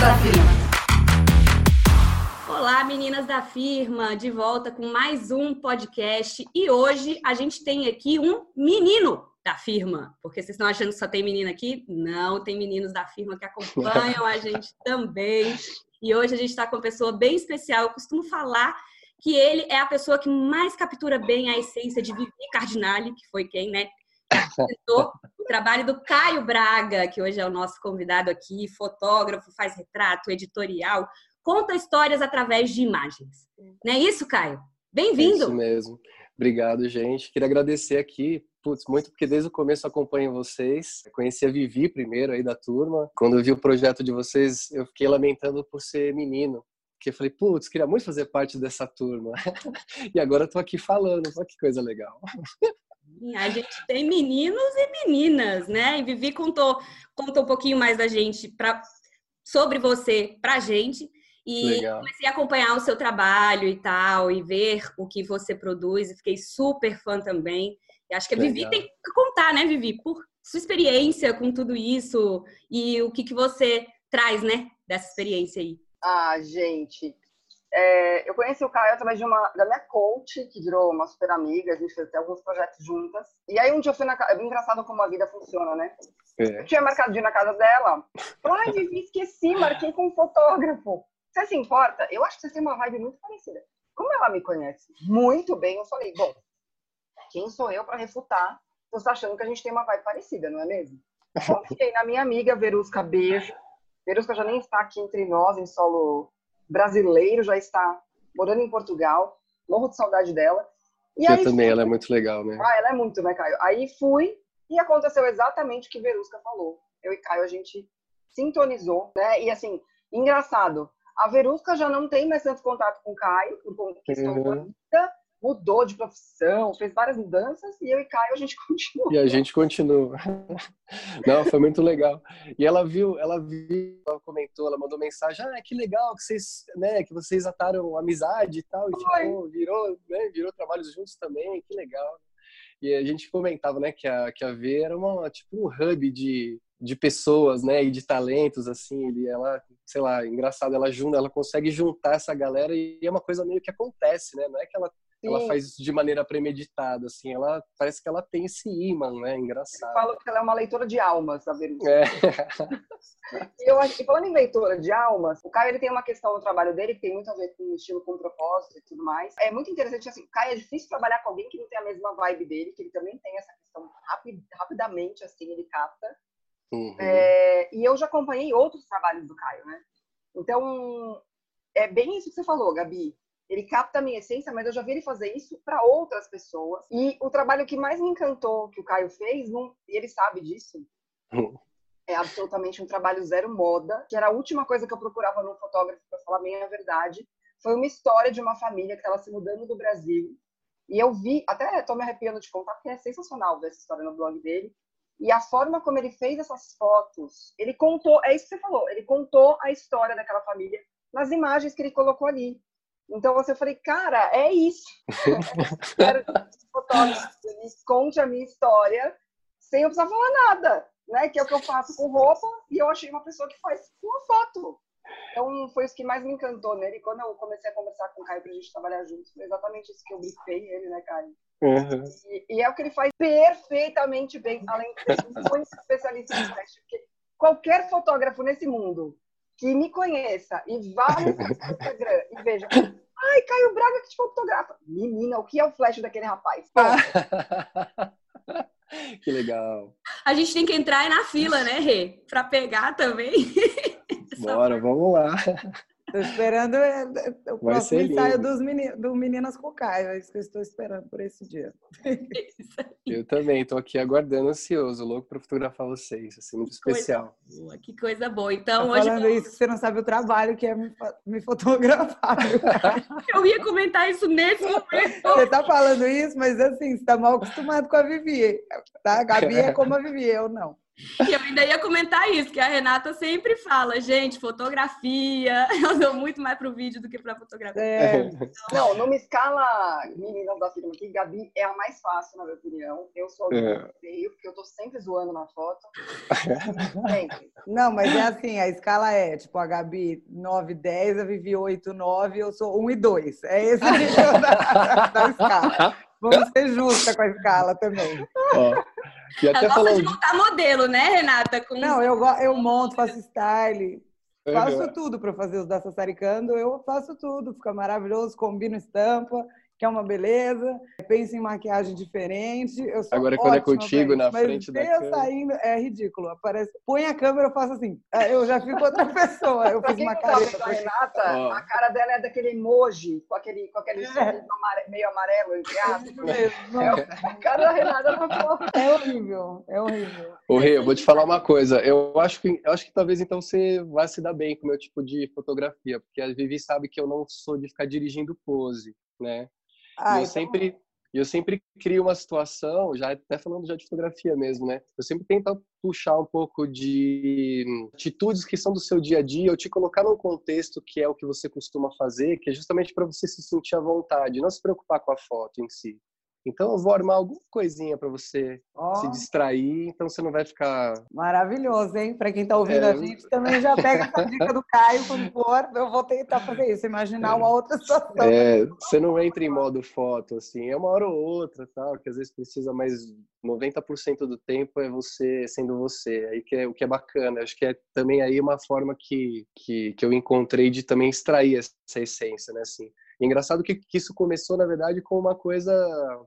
Da Firma. Olá, meninas da firma, de volta com mais um podcast. E hoje a gente tem aqui um menino da firma, porque vocês estão achando que só tem menina aqui? Não, tem meninos da firma que acompanham a gente também. E hoje a gente está com uma pessoa bem especial. Eu costumo falar que ele é a pessoa que mais captura bem a essência de Vivi Cardinale, que foi quem, né? O trabalho do Caio Braga, que hoje é o nosso convidado aqui, fotógrafo, faz retrato, editorial, conta histórias através de imagens. Não é isso, Caio? Bem-vindo! É isso mesmo. Obrigado, gente. Queria agradecer aqui, putz, muito porque desde o começo acompanho vocês. Conheci a Vivi primeiro aí da turma. Quando eu vi o projeto de vocês, eu fiquei lamentando por ser menino. Porque eu falei, putz, queria muito fazer parte dessa turma. e agora eu tô aqui falando, olha que coisa legal. A gente tem meninos e meninas, né? E Vivi contou, contou um pouquinho mais da gente pra, sobre você pra gente. E Legal. comecei a acompanhar o seu trabalho e tal, e ver o que você produz, e fiquei super fã também. E acho que a Vivi Legal. tem que contar, né, Vivi, por sua experiência com tudo isso e o que, que você traz, né, dessa experiência aí. Ah, gente, é, eu conheci o Caio através de uma, da minha coach, que virou uma super amiga, a gente fez até alguns projetos juntas. E aí um dia eu fui na casa, é engraçado como a vida funciona, né? É. Eu tinha marcado de ir na casa dela, ai, Vivi, esqueci, marquei com um fotógrafo. Você se importa? Eu acho que você tem uma vibe muito parecida. Como ela me conhece muito bem, eu falei, bom, quem sou eu para refutar? Você está achando que a gente tem uma vibe parecida, não é mesmo? Confiei na minha amiga Verusca, beijo. Verusca já nem está aqui entre nós, em solo brasileiro, já está morando em Portugal. Morro de saudade dela. E eu aí, também, fui... ela é muito legal, né? Ah, ela é muito, né, Caio? Aí fui e aconteceu exatamente o que Verusca falou. Eu e Caio, a gente sintonizou, né? E assim, engraçado, a Verusca já não tem mais tanto contato com o Caio, por questão uhum. da vida, mudou de profissão, fez várias mudanças, e eu e Caio a gente continua. E a gente continua. Não, foi muito legal. E ela viu, ela viu, ela comentou, ela mandou mensagem, ah, que legal que vocês, né, que vocês ataram amizade e tal, e ficou, virou, né, virou trabalhos juntos também, que legal. E a gente comentava, né, que a, que a V era uma, tipo um hub de, de pessoas, né, e de talentos, assim, e ela, sei lá, engraçado, ela junta, ela consegue juntar essa galera e é uma coisa meio que acontece, né, não é que ela, ela faz isso de maneira premeditada, assim, ela, parece que ela tem esse imã, né, engraçado. Eu falo que ela é uma leitora de almas, a Verusca. É. e, eu, e falando em leitora de almas, o Caio, ele tem uma questão no trabalho dele que tem muito a ver com o estilo, com o propósito e tudo mais. É muito interessante, assim, o Caio é difícil trabalhar com alguém que não tem a mesma vibe dele, que ele também tem essa questão rapid, rapidamente, assim, ele capta. Uhum. É, e eu já acompanhei outros trabalhos do Caio, né? Então, é bem isso que você falou, Gabi. Ele capta a minha essência, mas eu já vi ele fazer isso para outras pessoas. E o trabalho que mais me encantou que o Caio fez, não, e ele sabe disso, é absolutamente um trabalho zero moda, que era a última coisa que eu procurava num fotógrafo, para falar bem a verdade. Foi uma história de uma família que estava se mudando do Brasil. E eu vi, até estou me arrepiando de contar, porque é sensacional ver essa história no blog dele. E a forma como ele fez essas fotos, ele contou, é isso que você falou, ele contou a história daquela família nas imagens que ele colocou ali. Então você falei, cara, é isso. Quero fotógrafo, ele conte a minha história sem eu precisar falar nada, né? Que é o que eu faço com roupa e eu achei uma pessoa que faz uma foto. Então foi isso que mais me encantou nele. Quando eu comecei a conversar com o Caio pra gente trabalhar juntos, foi exatamente isso que eu brifei ele, né, Caio? Uhum. E, e, é o que ele faz perfeitamente bem, além de ser muito especialista em flash. Porque qualquer fotógrafo nesse mundo que me conheça e vá no Instagram e veja, ai, Caio Braga que te fotografa. Menina, o que é o flash daquele rapaz? que legal. A gente tem que entrar na fila, né, Rê? Pra pegar também. Bora, vamos lá. Estou esperando é, é, o próximo ensaio dos do Meninas com o Caio. É isso que eu estou esperando por esse dia. Eu também estou aqui aguardando ansioso, louco para fotografar vocês. Assim, muito especial. Coisa boa, que coisa boa. Então, tá hoje. Falando vamos... isso, você não sabe o trabalho que é me, me fotografar. eu ia comentar isso nesse momento. Você está falando isso, mas assim, você está mal acostumado com a Vivi. Tá? A Gabi é como a Vivi, eu não. E eu ainda ia comentar isso, que a Renata sempre fala, gente, fotografia, eu dou muito mais pro vídeo do que pra fotografia. É. Então... Não, numa escala menina da firma aqui, Gabi é a mais fácil, na minha opinião. Eu sou é. feio, porque eu tô sempre zoando na foto. sempre. Não, mas é assim, a escala é, tipo, a Gabi 9, 10, a Vivi 8, 9, eu sou 1 e 2. É esse o nível da, da escala. Vamos ser justa com a escala também. Ó, e até Ela falando... de montar modelo, né, Renata? Com... Não, eu, eu monto, faço style, faço uhum. tudo para fazer os da Sassaricando, eu faço tudo, fica maravilhoso, combino estampa, que é uma beleza. Pensa em maquiagem diferente. Eu sou Agora, quando é contigo na frente da câmera. saindo é ridículo. Aparece, põe a câmera, eu faço assim. É, eu já fico outra pessoa. Eu fiz uma careta. A Renata, oh. a cara dela é daquele emoji, com aquele, com aquele é. meio amarelo, entre aspas. mesmo. É, a cara da Renata tá É horrível, é horrível. O Rê, eu vou te falar uma coisa. Eu acho que, eu acho que talvez então você vá se dar bem com o meu tipo de fotografia, porque a Vivi sabe que eu não sou de ficar dirigindo pose, né? Ah, eu então... sempre eu sempre crio uma situação, já até falando já de fotografia mesmo, né? Eu sempre tento puxar um pouco de atitudes que são do seu dia a dia, eu te colocar num contexto que é o que você costuma fazer, que é justamente para você se sentir à vontade, não se preocupar com a foto em si. Então eu vou armar alguma coisinha para você oh. se distrair, então você não vai ficar. Maravilhoso, hein? Para quem está ouvindo é... a gente, também já pega essa dica do Caio quando for. Eu vou tentar fazer isso, imaginar uma outra situação. É, você não entra em modo foto, assim, é uma hora ou outra, tal, que às vezes precisa mais 90% do tempo é você sendo você. Aí que é o que é bacana. Acho que é também aí uma forma que, que, que eu encontrei de também extrair essa essência, né? Assim, e engraçado que, que isso começou, na verdade, com uma coisa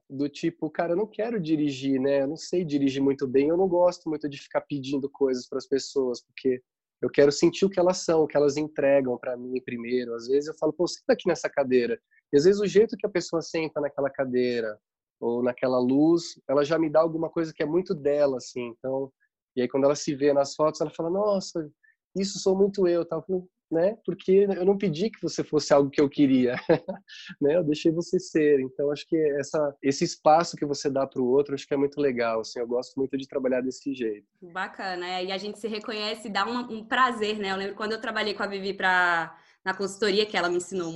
do tipo, cara, eu não quero dirigir, né? Eu não sei dirigir muito bem, eu não gosto muito de ficar pedindo coisas para as pessoas, porque eu quero sentir o que elas são, o que elas entregam para mim primeiro. Às vezes eu falo, pô, senta aqui nessa cadeira. E às vezes o jeito que a pessoa senta naquela cadeira ou naquela luz, ela já me dá alguma coisa que é muito dela, assim. Então, e aí quando ela se vê nas fotos, ela fala, nossa, isso sou muito eu, tal né? Porque eu não pedi que você fosse algo que eu queria, né? Eu deixei você ser. Então acho que essa esse espaço que você dá para o outro, acho que é muito legal. Assim, eu gosto muito de trabalhar desse jeito. Bacana, é. E a gente se reconhece, dá um, um prazer, né? Eu lembro quando eu trabalhei com a Vivi para na consultoria que ela me ensinou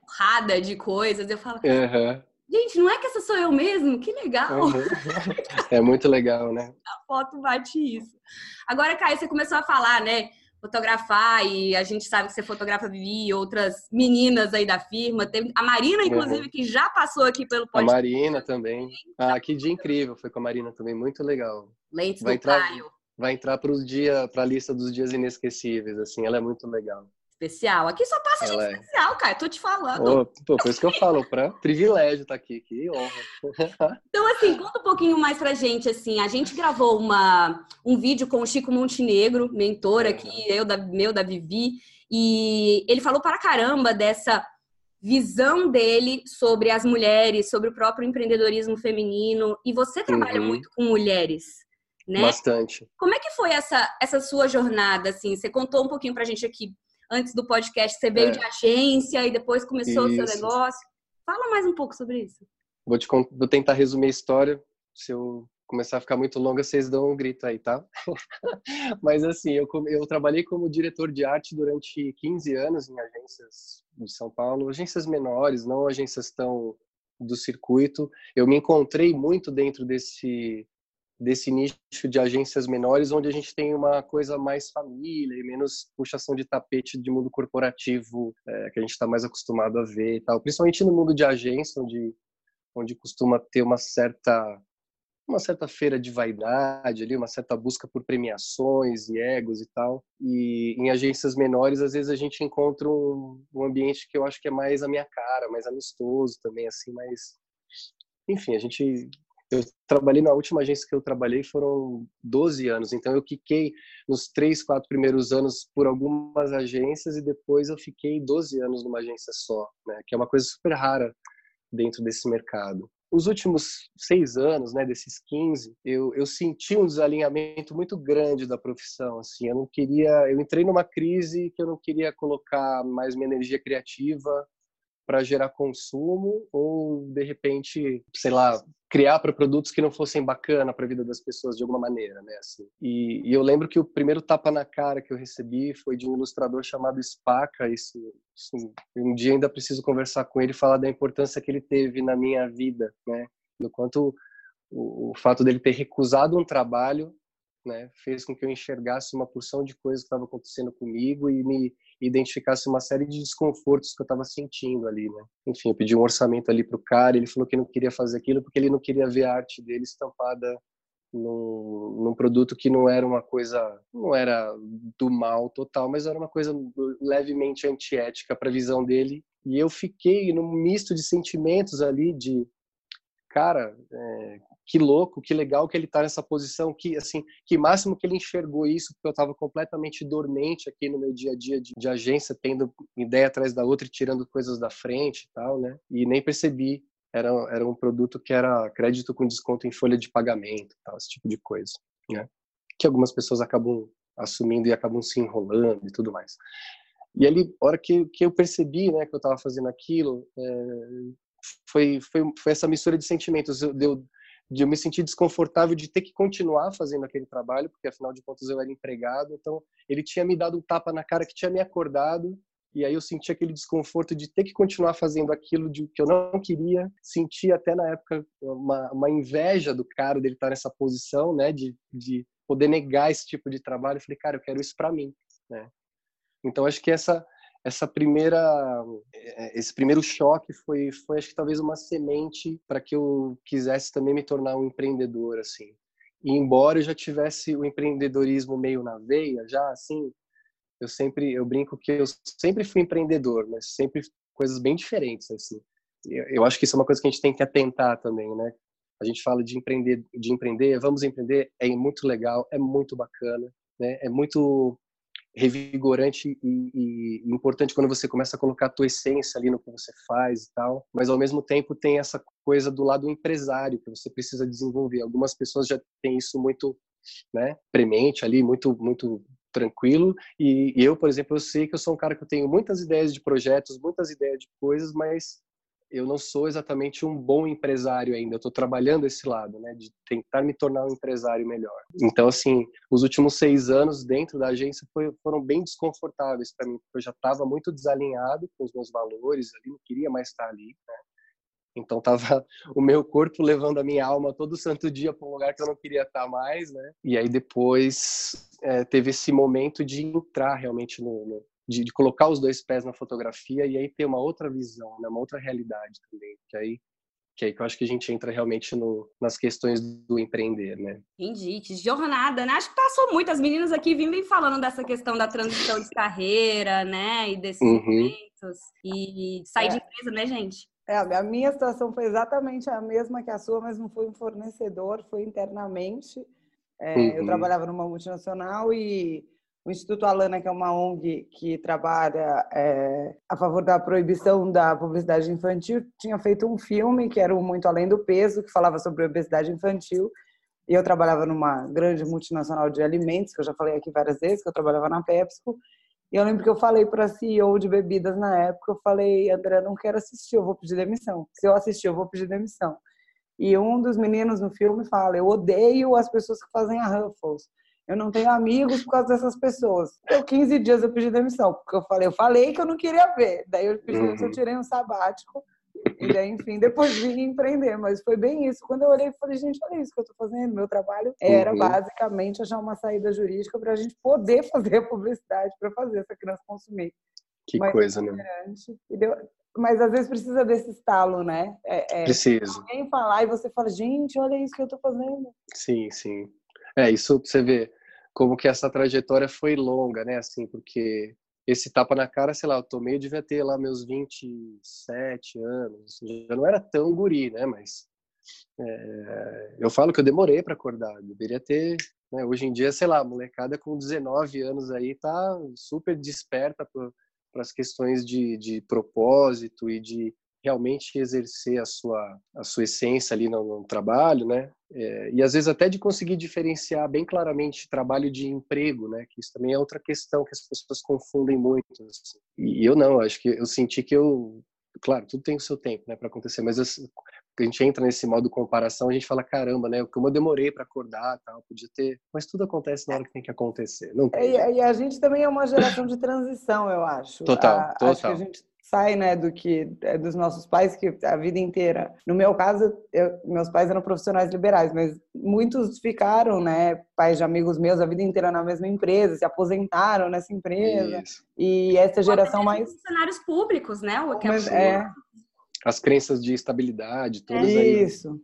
porrada de coisas, eu falo, uhum. Gente, não é que essa sou eu mesmo? Que legal! Uhum. É muito legal, né? A foto bate isso. Agora, Caio, você começou a falar, né? Fotografar e a gente sabe que você fotografa Vivi e outras meninas aí da firma. Tem a Marina, inclusive, uhum. que já passou aqui pelo podcast. A Marina também. Ah, que dia incrível foi com a Marina também, muito legal. Lentes vai do entrar, Caio. Vai entrar para dia, para a lista dos dias inesquecíveis, assim, ela é muito legal especial. Aqui só passa gente é. especial, cara. Tô te falando. Oh, pô, por isso que eu falo, pra privilégio estar tá aqui, que honra. então, assim, conta um pouquinho mais pra gente, assim. A gente gravou uma, um vídeo com o Chico Montenegro, mentor aqui, eu da, meu, da Vivi, e ele falou para caramba dessa visão dele sobre as mulheres, sobre o próprio empreendedorismo feminino. E você trabalha uhum. muito com mulheres. Né? Bastante. Como é que foi essa, essa sua jornada, assim? Você contou um pouquinho pra gente aqui antes do podcast você veio é. de agência e depois começou isso. o seu negócio. Fala mais um pouco sobre isso. Vou, te, vou tentar resumir a história. Se eu começar a ficar muito longa, vocês dão um grito aí, tá? Mas assim, eu, eu trabalhei como diretor de arte durante 15 anos em agências de São Paulo, agências menores, não agências tão do circuito. Eu me encontrei muito dentro desse desse nicho de agências menores, onde a gente tem uma coisa mais família e menos puxação de tapete de mundo corporativo é, que a gente está mais acostumado a ver e tal. Principalmente no mundo de agência, onde onde costuma ter uma certa uma certa feira de vaidade ali, uma certa busca por premiações e egos e tal. E em agências menores, às vezes a gente encontra um, um ambiente que eu acho que é mais a minha cara, mais amistoso também, assim, mais enfim, a gente eu trabalhei na última agência que eu trabalhei foram 12 anos, então eu fiquei nos três, quatro primeiros anos por algumas agências e depois eu fiquei 12 anos numa agência só, né? Que é uma coisa super rara dentro desse mercado. Os últimos seis anos, né, desses 15, eu, eu senti um desalinhamento muito grande da profissão. Assim, eu não queria, eu entrei numa crise que eu não queria colocar mais minha energia criativa para gerar consumo ou de repente, sei lá, criar para produtos que não fossem bacana para a vida das pessoas de alguma maneira, né? Assim. E, e, eu lembro que o primeiro tapa na cara que eu recebi foi de um ilustrador chamado Spaca. Isso, assim, um dia ainda preciso conversar com ele e falar da importância que ele teve na minha vida, né? Do quanto o, o fato dele ter recusado um trabalho né? Fez com que eu enxergasse uma porção de coisas que estava acontecendo comigo e me identificasse uma série de desconfortos que eu estava sentindo ali, né? Enfim, eu pedi um orçamento ali pro cara, ele falou que não queria fazer aquilo porque ele não queria ver a arte dele estampada num, num, produto que não era uma coisa, não era do mal total, mas era uma coisa levemente antiética para a visão dele. E eu fiquei num misto de sentimentos ali de, cara, é, que louco, que legal que ele está nessa posição, que assim, que máximo que ele enxergou isso, porque eu estava completamente dormente aqui no meu dia a dia de, de, agência, tendo ideia atrás da outra e tirando coisas da frente e tal, né? E nem percebi era, era um produto que era crédito com desconto em folha de pagamento, tal, esse tipo de coisa, né? Que algumas pessoas acabam assumindo e acabam se enrolando e tudo mais. E ali, a hora que, que eu percebi, né, que eu estava fazendo aquilo, é, foi, foi, foi essa mistura de sentimentos. Eu, de, de eu me sentir desconfortável de ter que continuar fazendo aquele trabalho, porque afinal de contas eu era empregado. Então, ele tinha me dado um tapa na cara que tinha me acordado e aí eu senti aquele desconforto de ter que continuar fazendo aquilo de, que eu não queria. Senti até na época uma, uma inveja do cara dele estar nessa posição, né, de, de poder negar esse tipo de trabalho. Eu falei, cara, eu quero isso para mim, né? Então acho que essa essa primeira é, esse primeiro choque foi foi acho que talvez uma semente para que eu quisesse também me tornar um empreendedor assim. E embora eu já tivesse o empreendedorismo meio na veia, já assim, eu sempre eu brinco que eu sempre fui empreendedor, mas sempre coisas bem diferentes assim. Eu acho que isso é uma coisa que a gente tem que atentar também, né? A gente fala de empreender, de empreender, vamos empreender, é muito legal, é muito bacana, né? É muito revigorante e, e, importante quando você começa a colocar a tua essência ali no que você faz e tal, mas ao mesmo tempo tem essa coisa do lado empresário que você precisa desenvolver. Algumas pessoas já têm isso muito, né, premente ali, muito muito tranquilo. E, e, eu, por exemplo, eu sei que eu sou um cara que eu tenho muitas ideias de projetos, muitas ideias de coisas, mas eu não sou exatamente um bom empresário ainda. Eu estou trabalhando esse lado, né, de tentar me tornar um empresário melhor. Então, assim, os últimos seis anos dentro da agência foi, foram bem desconfortáveis para mim, porque eu já estava muito desalinhado com os meus valores, ali não queria mais estar ali. Né? Então tava o meu corpo levando a minha alma todo santo dia para um lugar que eu não queria estar mais, né? E aí depois é, teve esse momento de entrar realmente no, no de, de, colocar os dois pés na fotografia e aí ter uma outra visão, né? Uma outra realidade também, que aí que aí que eu acho que a gente entra realmente no, nas questões do empreender, né? Entendi, que jornada, né? Acho que passou muito, as meninas aqui vivem falando dessa questão da transição de carreira, né? E desses uhum. momentos, e sair é. de empresa, né, gente? É, a minha situação foi exatamente a mesma que a sua, mas não foi um fornecedor, foi internamente. É, uhum. Eu trabalhava numa multinacional e o Instituto Alana, que é uma ONG que trabalha é, a favor da proibição da publicidade infantil, tinha feito um filme que era o Muito Além do Peso, que falava sobre obesidade infantil. E eu trabalhava numa grande multinacional de alimentos, que eu já falei aqui várias vezes, que eu trabalhava na PepsiCo. E eu lembro que eu falei para a CEO de bebidas na época, eu falei, André, não quero assistir, eu vou pedir demissão. Se eu assistir, eu vou pedir demissão. E um dos meninos no filme fala, eu odeio as pessoas que fazem a Ruffles. Eu não tenho amigos por causa dessas pessoas. Deu 15 dias eu pedi demissão, porque eu falei, eu falei que eu não queria ver. Daí eu pedi demissão, eu uhum. tirei um sabático. E daí, enfim, depois vim empreender. Mas foi bem isso. Quando eu olhei, falei, gente, olha isso que eu estou fazendo. Meu trabalho era uhum. basicamente achar uma saída jurídica para a gente poder fazer a publicidade, para fazer essa criança consumir. Que mas, coisa, né? Deu... Mas às vezes precisa desse estalo, né? É, é, Preciso. Alguém falar e você fala, gente, olha isso que eu estou fazendo. Sim, sim. É, isso você vê como que essa trajetória foi longa, né? Assim, porque esse tapa na cara, sei lá, eu tomei, eu devia ter lá meus 27 anos, já não era tão guri, né? Mas é, eu falo que eu demorei para acordar, deveria ter. Né? Hoje em dia, sei lá, molecada com 19 anos aí tá super desperta para as questões de, de propósito e de realmente exercer a sua a sua essência ali no, no trabalho, né? É, e às vezes até de conseguir diferenciar bem claramente trabalho de emprego, né? Que isso também é outra questão que as pessoas confundem muito. Assim. E eu não, acho que eu senti que eu, claro, tudo tem o seu tempo, né, para acontecer, mas assim, a gente entra nesse modo comparação, a gente fala caramba, né? Como eu demorei para acordar, tal, podia ter, mas tudo acontece na hora que tem que acontecer. Não tem e, e, a gente também é uma geração de transição, eu acho. Total, a, total. Acho que a gente sai, né, do que é dos nossos pais que a vida inteira. No meu caso, eu, meus pais eram profissionais liberais, mas muitos ficaram, né, pais de amigos meus a vida inteira na mesma empresa, se aposentaram nessa empresa. Isso. E essa geração mais funcionários públicos, né, o que é, é. As crenças de estabilidade, todas é. aí. Isso.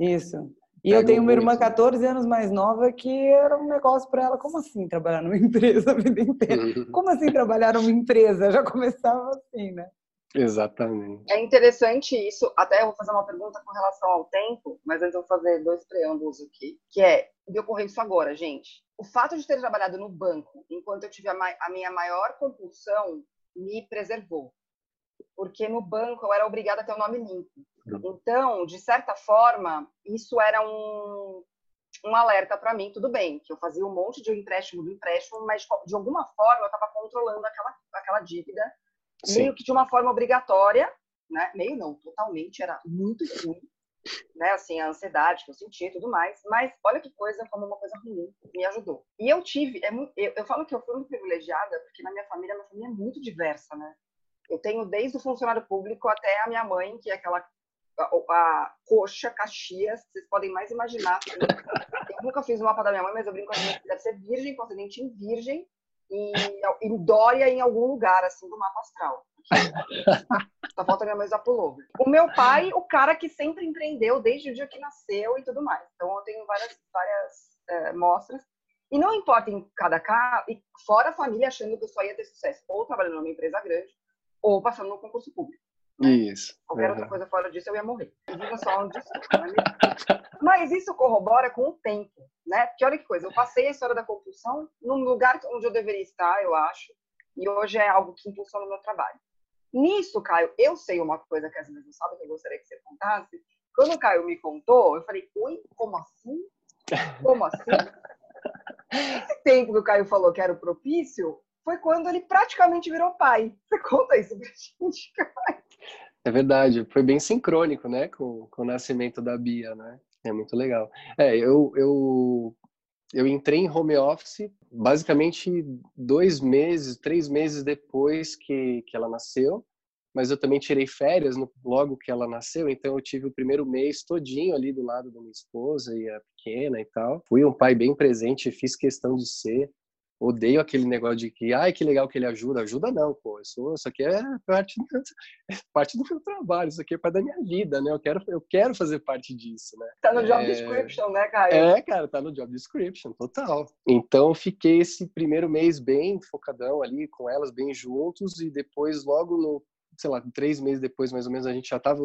Isso. E eu tenho uma irmã 14 anos mais nova que era um negócio para ela. Como assim trabalhar numa empresa a vida inteira? Uhum. Como assim trabalhar numa empresa? Já começava assim, né? Exatamente. É interessante isso. Até eu vou fazer uma pergunta com relação ao tempo, mas antes eu vou fazer dois preâmbulos aqui. Que é, me ocorreu isso agora, gente. O fato de ter trabalhado no banco enquanto eu tive a, a minha maior compulsão me preservou. Porque no banco eu era obrigada a ter o um nome limpo. Então, de certa forma, isso era um, um alerta para mim, tudo bem, que eu fazia um monte de empréstimo do empréstimo, mas de alguma forma eu estava controlando aquela, aquela dívida, Sim. meio que de uma forma obrigatória, né? Meio não, totalmente, era muito ruim, né? Assim, a ansiedade que eu sentia e tudo mais, mas olha que coisa, como uma coisa ruim, me ajudou. E eu tive, é, eu, eu falo que eu fui muito privilegiada, porque na minha família, minha família é muito diversa, né? Eu tenho desde o funcionário público até a minha mãe, que é aquela a, a coxa, Caxias, vocês podem mais imaginar. Eu nunca fiz o mapa da minha mãe, mas eu brinco que deve ser virgem, com acidente em virgem, e em Dória em algum lugar, assim, do mapa astral. Só falta minha mãe usar pullover. O meu pai, o cara que sempre empreendeu desde o dia que nasceu e tudo mais. Então eu tenho várias, várias é, mostras. E não importa em cada caso, fora a família achando que eu só ia ter sucesso, ou trabalhando numa empresa grande, ou passando no concurso público. Né? Isso. Qualquer uhum. outra coisa fora disso, eu ia morrer. Viva só onde Mas isso corrobora com o tempo, né? Porque olha que coisa, eu passei a história da compulsão num lugar onde eu deveria estar, eu acho, e hoje é algo que impulsiona o meu trabalho. Nisso, Caio, eu sei uma coisa que às vezes não sabe, que eu gostaria que você contasse. Quando o Caio me contou, eu falei, oi, como assim? Como assim? Esse tempo que o Caio falou que era o propício, foi quando ele praticamente virou pai. Você conta isso pra gente, Caio? É verdade, foi bem sincrônico, né, com, com o nascimento da Bia, né? É muito legal. É, eu, eu, eu entrei em home office basicamente dois meses, três meses depois que, que ela nasceu, mas eu também tirei férias no, logo que ela nasceu, então eu tive o primeiro mês todinho ali do lado da minha esposa e a pequena e tal. Fui um pai bem presente, fiz questão de ser odeio aquele negócio de que, ai, que legal que ele ajuda. Ajuda não, pô. Isso, isso aqui é parte, do, é parte do meu trabalho, isso aqui é parte da minha vida, né? Eu quero, eu quero fazer parte disso, né? Tá no job é... description, né, Caio? É, cara, tá no job description, total. Então, fiquei esse primeiro mês bem focadão ali, com elas bem juntos, e depois, logo no, sei lá, três meses depois, mais ou menos, a gente já tava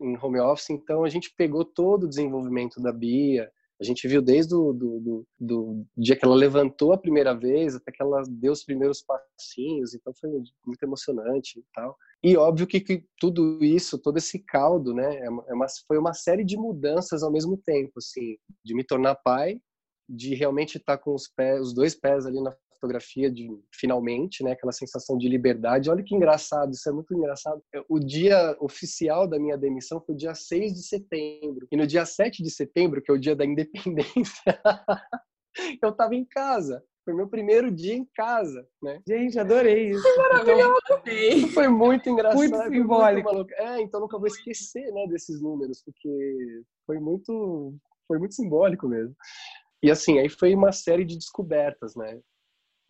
em home office, então a gente pegou todo o desenvolvimento da Bia, a gente viu desde o do, do, do, dia que ela levantou a primeira vez até que ela deu os primeiros passinhos, então foi muito emocionante e tal. E óbvio que, que tudo isso, todo esse caldo, né, é uma, é foi uma série de mudanças ao mesmo tempo, assim, de me tornar pai, de realmente estar com os pés, os dois pés ali na fotografia de finalmente, né, aquela sensação de liberdade. Olha que engraçado, isso é muito engraçado. O dia oficial da minha demissão foi o dia 6 de setembro. E no dia 7 de setembro, que é o dia da independência, eu estava em casa. Foi meu primeiro dia em casa, né? Gente, adorei isso. Que maravilhoso! Então, foi muito engraçado. Muito simbólico. Muito é, então nunca vou esquecer, né, desses números, porque foi muito, foi muito simbólico mesmo. E assim, aí foi uma série de descobertas, né?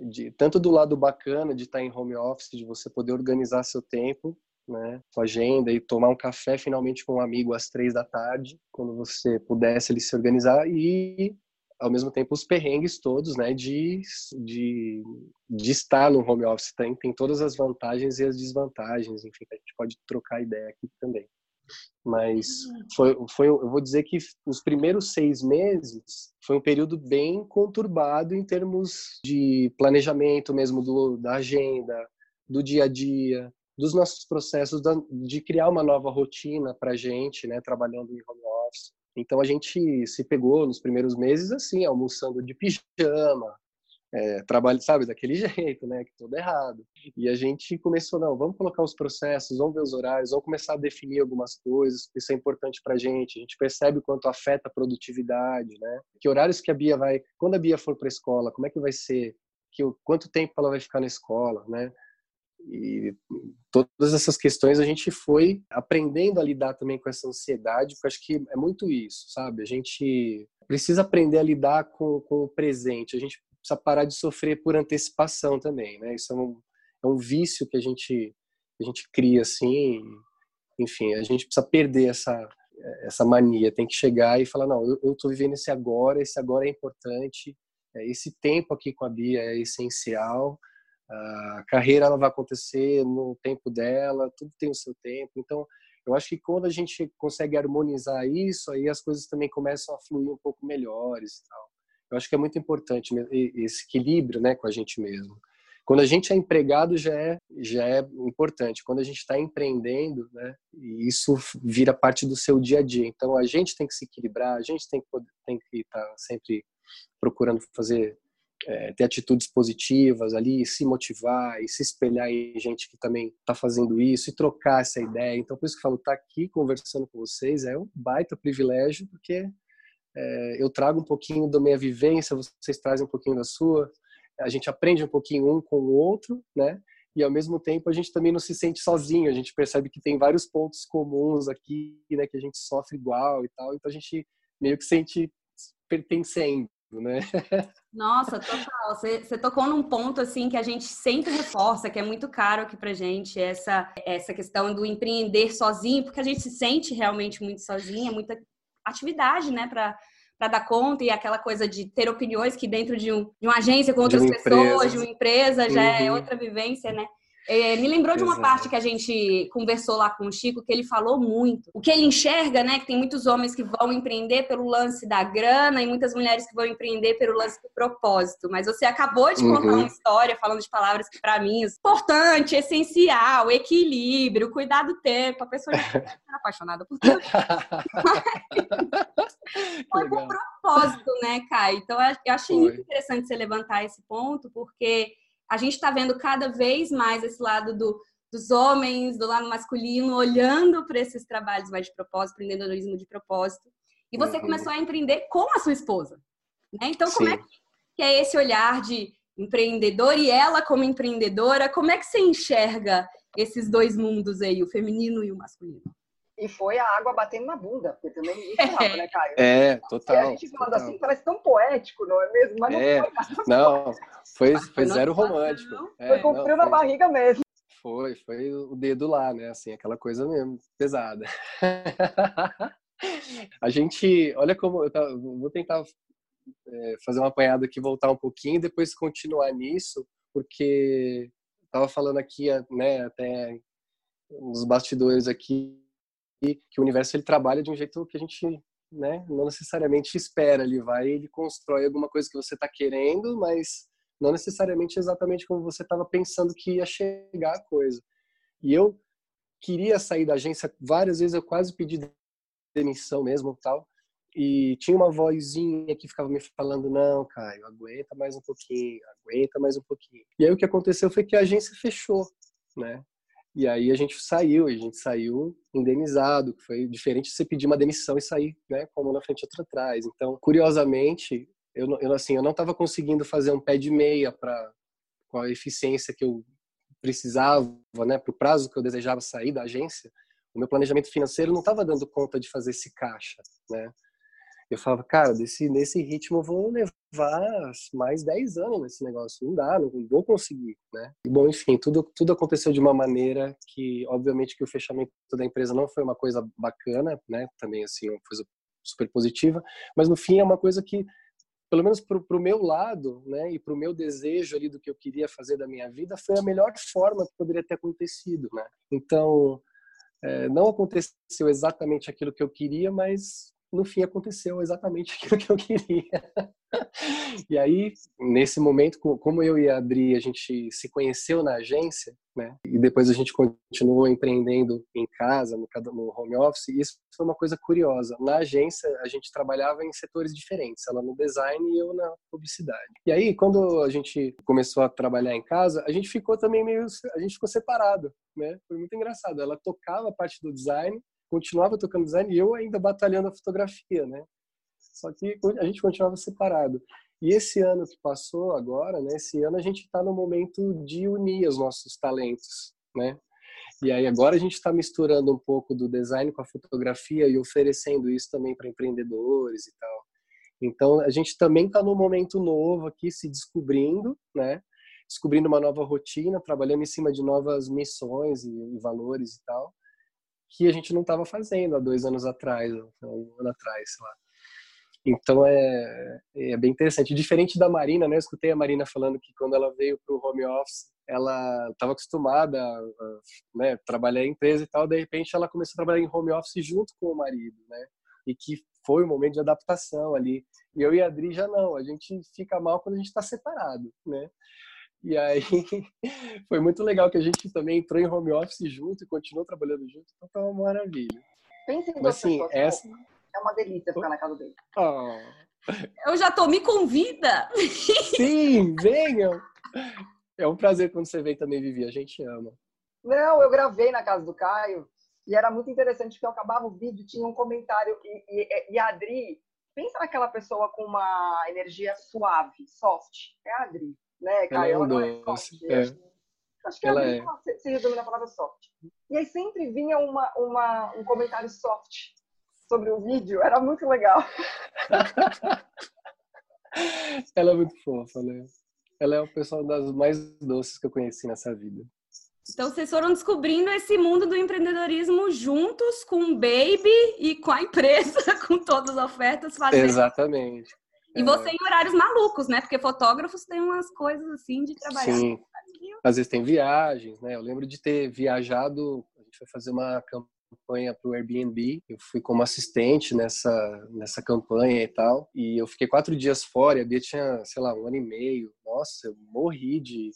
De tanto do lado bacana de estar em home office, de você poder organizar seu tempo, né, sua agenda e tomar um café finalmente com um amigo às três da tarde, quando você pudesse ele se organizar e ao mesmo tempo os perrengues todos, né, de, de, de estar no home office tem, tem todas as vantagens e as desvantagens, enfim, a gente pode trocar ideia aqui também. Mas foi, foi, eu vou dizer que os primeiros seis meses foi um período bem conturbado em termos de planejamento mesmo do, da agenda, do dia a dia, dos nossos processos de criar uma nova rotina para a gente, né, trabalhando em home office. Então a gente se pegou nos primeiros meses assim, almoçando de pijama, é, trabalho, sabe, daquele jeito, né, que tudo errado. E a gente começou, não, vamos colocar os processos, vamos ver os horários, vamos começar a definir algumas coisas, isso é importante para a gente. A gente percebe o quanto afeta a produtividade, né? Que horários que a Bia vai, quando a Bia for para a escola, como é que vai ser? Que quanto tempo ela vai ficar na escola, né? E todas essas questões a gente foi aprendendo a lidar também com essa ansiedade, porque acho que é muito isso, sabe? A gente precisa aprender a lidar com, com o presente, a gente precisa parar de sofrer por antecipação também, né? Isso é um, é um vício que a gente, a gente cria assim, enfim, a gente precisa perder essa, essa mania, tem que chegar e falar, não, eu estou vivendo esse agora, esse agora é importante, é, esse tempo aqui com a Bia é essencial, a carreira ela vai acontecer no tempo dela, tudo tem o seu tempo. Então, eu acho que quando a gente consegue harmonizar isso, aí as coisas também começam a fluir um pouco melhores e tal. Eu acho que é muito importante esse equilíbrio, né, com a gente mesmo. Quando a gente é empregado já é já é importante. Quando a gente está empreendendo, né, isso vira parte do seu dia a dia. Então a gente tem que se equilibrar, a gente tem que tem que estar tá sempre procurando fazer é, ter atitudes positivas ali, se motivar e se espelhar em gente que também está fazendo isso e trocar essa ideia. Então, por isso que eu falo, estar tá aqui conversando com vocês é um baita privilégio, porque eu trago um pouquinho da minha vivência, vocês trazem um pouquinho da sua, a gente aprende um pouquinho um com o outro, né? E ao mesmo tempo a gente também não se sente sozinho, a gente percebe que tem vários pontos comuns aqui, né? Que a gente sofre igual e tal, então a gente meio que sente pertencendo né? Nossa, total. Você, você, tocou num ponto assim que a gente sempre reforça, que é muito caro aqui pra gente, essa, essa questão do empreender sozinho, porque a gente se sente realmente muito sozinha, muita atividade, né, para para dar conta e aquela coisa de ter opiniões que dentro de, um, de uma agência com outras pessoas, de uma empresa, já é uhum. é outra vivência, né? É, me lembrou de uma Exato. parte que a gente conversou lá com o Chico, que ele falou muito. O que ele enxerga, né? Que tem muitos homens que vão empreender pelo lance da grana e muitas mulheres que vão empreender pelo lance do propósito. Mas você acabou de contar uhum. uma história falando de palavras que, para mim, importante, essencial, equilíbrio, cuidar do tempo. A pessoa já está apaixonada por tudo. Foi com propósito, né, Kai? Então, eu achei Foi. muito interessante você levantar esse ponto, porque a gente está vendo cada vez mais esse lado do, dos homens, do lado masculino, olhando para esses trabalhos mais de propósito, empreendedorismo de propósito. E você uhum. começou a empreender com a sua esposa. Né? Então, Sim. como é que é esse olhar de empreendedor e ela como empreendedora? Como é que você enxerga esses dois mundos aí, o feminino e o masculino? E foi a água batendo na bunda, porque também ninguém falava, né, Caio? É, total. E a gente falando total. assim parece tão poético, não é mesmo? Mas é, não foi Não, foi, foi zero romântico. É, foi com frio na barriga mesmo. Foi, foi o dedo lá, né? Assim, aquela coisa mesmo, pesada. a gente, olha como, eu tava, vou tentar é, fazer uma apanhada aqui, voltar um pouquinho e depois continuar nisso, porque estava falando aqui, né, até nos bastidores aqui, que o universo ele trabalha de um jeito que a gente né, não necessariamente espera. Ele vai, ele constrói alguma coisa que você está querendo, mas não necessariamente exatamente como você estava pensando que ia chegar a coisa. E eu queria sair da agência várias vezes, eu quase pedi demissão mesmo, tal. E tinha uma vozinha que ficava me falando: "Não, Caio, aguenta mais um pouquinho, aguenta mais um pouquinho". E aí o que aconteceu foi que a agência fechou, né? E aí a gente saiu, a gente saiu indenizado, que foi diferente de você pedir uma demissão e sair, né, com uma na frente e outra atrás. Então, curiosamente, eu, eu assim, eu não estava conseguindo fazer um pé de meia para com a eficiência que eu precisava, né, para o prazo que eu desejava sair da agência. O meu planejamento financeiro não estava dando conta de fazer esse caixa, né? Eu falava, cara, desse, nesse ritmo eu vou levar mais 10 anos nesse negócio. Não dá, não vou conseguir, né? E, bom, enfim, tudo, tudo aconteceu de uma maneira que, obviamente, que o fechamento da empresa não foi uma coisa bacana, né? Também, assim, uma coisa super positiva, mas no fim é uma coisa que, pelo menos para o meu lado, né? E para o meu desejo ali do que eu queria fazer da minha vida, foi a melhor forma que poderia ter acontecido, né? Então, é, não aconteceu exatamente aquilo que eu queria, mas no fim aconteceu exatamente aquilo que eu queria. e aí, nesse momento, como eu e a Adri, a gente se conheceu na agência, né? E depois a gente continuou empreendendo em casa, no, home office, e isso foi uma coisa curiosa. Na agência, a gente trabalhava em setores diferentes, ela no design e eu na publicidade. E aí, quando a gente começou a trabalhar em casa, a gente ficou também meio, a gente ficou separado, né? Foi muito engraçado. Ela tocava a parte do design continuava tocando design e eu ainda batalhando a fotografia, né? Só que a gente continuava separado. E esse ano que passou agora, né? Esse ano a gente está no momento de unir os nossos talentos, né? E aí agora a gente está misturando um pouco do design com a fotografia e oferecendo isso também para empreendedores e tal. Então a gente também está num momento novo aqui, se descobrindo, né? Descobrindo uma nova rotina, trabalhando em cima de novas missões e, valores e tal, que a gente não estava fazendo há dois anos atrás, um ano atrás, sei lá. Então é, é bem interessante. Diferente da Marina, né? Eu escutei a Marina falando que quando ela veio para o home office, ela estava acostumada a né, trabalhar em empresa e tal, de repente ela começou a trabalhar em home office junto com o marido, né? E que foi um momento de adaptação ali. Eu e a Adri já não, a gente fica mal quando a gente está separado, né? E aí foi muito legal que a gente também entrou em home office junto e continuou trabalhando junto, então tá uma maravilha. Pensa em Mas, assim, essa... É uma delícia ficar na casa dele. Oh. Eu já tô, me convida! Sim, venham! É um prazer quando você vem também, Vivi. A gente ama. Não, eu gravei na casa do Caio e era muito interessante porque eu acabava o vídeo, tinha um comentário e, e, e a Adri, pensa naquela pessoa com uma energia suave, soft. É a Adri, né? Ela, ela é soft. É. Acho que ela a Adri é. se resume na palavra soft. E aí sempre vinha uma, uma, um comentário soft sobre o vídeo, era muito legal. ela é muito fofa, né? ela é uma pessoa das mais doces que eu conheci nessa vida. Então vocês foram descobrindo esse mundo do empreendedorismo juntos com o Baby e com a empresa, com todas as ofertas fazendo. Exatamente. E você em horários malucos, né? Porque fotógrafos têm umas coisas assim de trabalhar. Sim. Às vezes tem viagens, né? Eu lembro de ter viajado, a gente foi fazer uma campanha para o Airbnb. Eu fui como assistente nessa, nessa campanha e tal. E eu fiquei quatro dias fora e a Bia tinha, sei lá, um ano e meio. Nossa, eu morri de,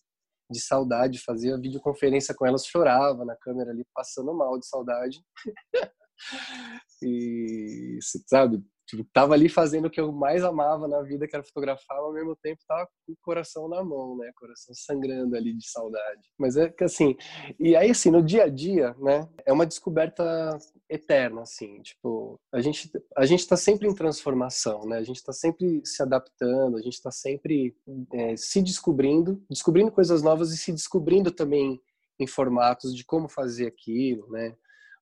de saudade. Fazia videoconferência com ela, chorava na câmera ali, passando mal de saudade. e, sabe, Tipo, tava ali fazendo o que eu mais amava na vida, que era fotografar, mas ao mesmo tempo tava com o coração na mão, né? Coração sangrando ali de saudade. Mas é que assim, e aí assim, no dia a dia, né? É uma descoberta eterna, assim, tipo, a gente a gente tá sempre em transformação, né? A gente tá sempre se adaptando, a gente tá sempre é, se descobrindo, descobrindo coisas novas e se descobrindo também em formatos de como fazer aquilo, né?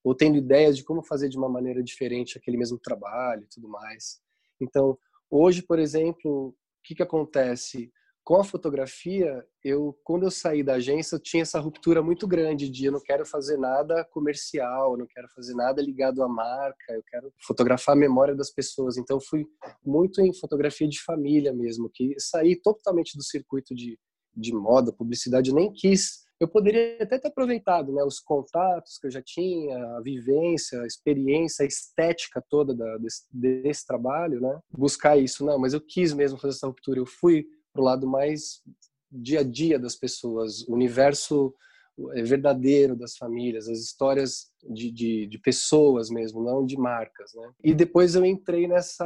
Ou tendo ideias de como fazer de uma maneira diferente aquele mesmo trabalho e tudo mais. Então, hoje, por exemplo, o que, que acontece? Com a fotografia, eu quando eu saí da agência, eu tinha essa ruptura muito grande de eu não quero fazer nada comercial, não quero fazer nada ligado à marca, eu quero fotografar a memória das pessoas. Então, fui muito em fotografia de família mesmo, que saí totalmente do circuito de, de moda, publicidade, eu nem quis eu poderia até ter aproveitado né, os contatos que eu já tinha, a vivência, a experiência, a estética toda da, desse, desse, trabalho, né? buscar isso. Não, mas eu quis mesmo fazer essa ruptura. Eu fui para o lado mais dia a dia das pessoas, o universo é, verdadeiro das famílias, as histórias de, de, de pessoas mesmo, não de marcas. Né? E depois eu entrei nessa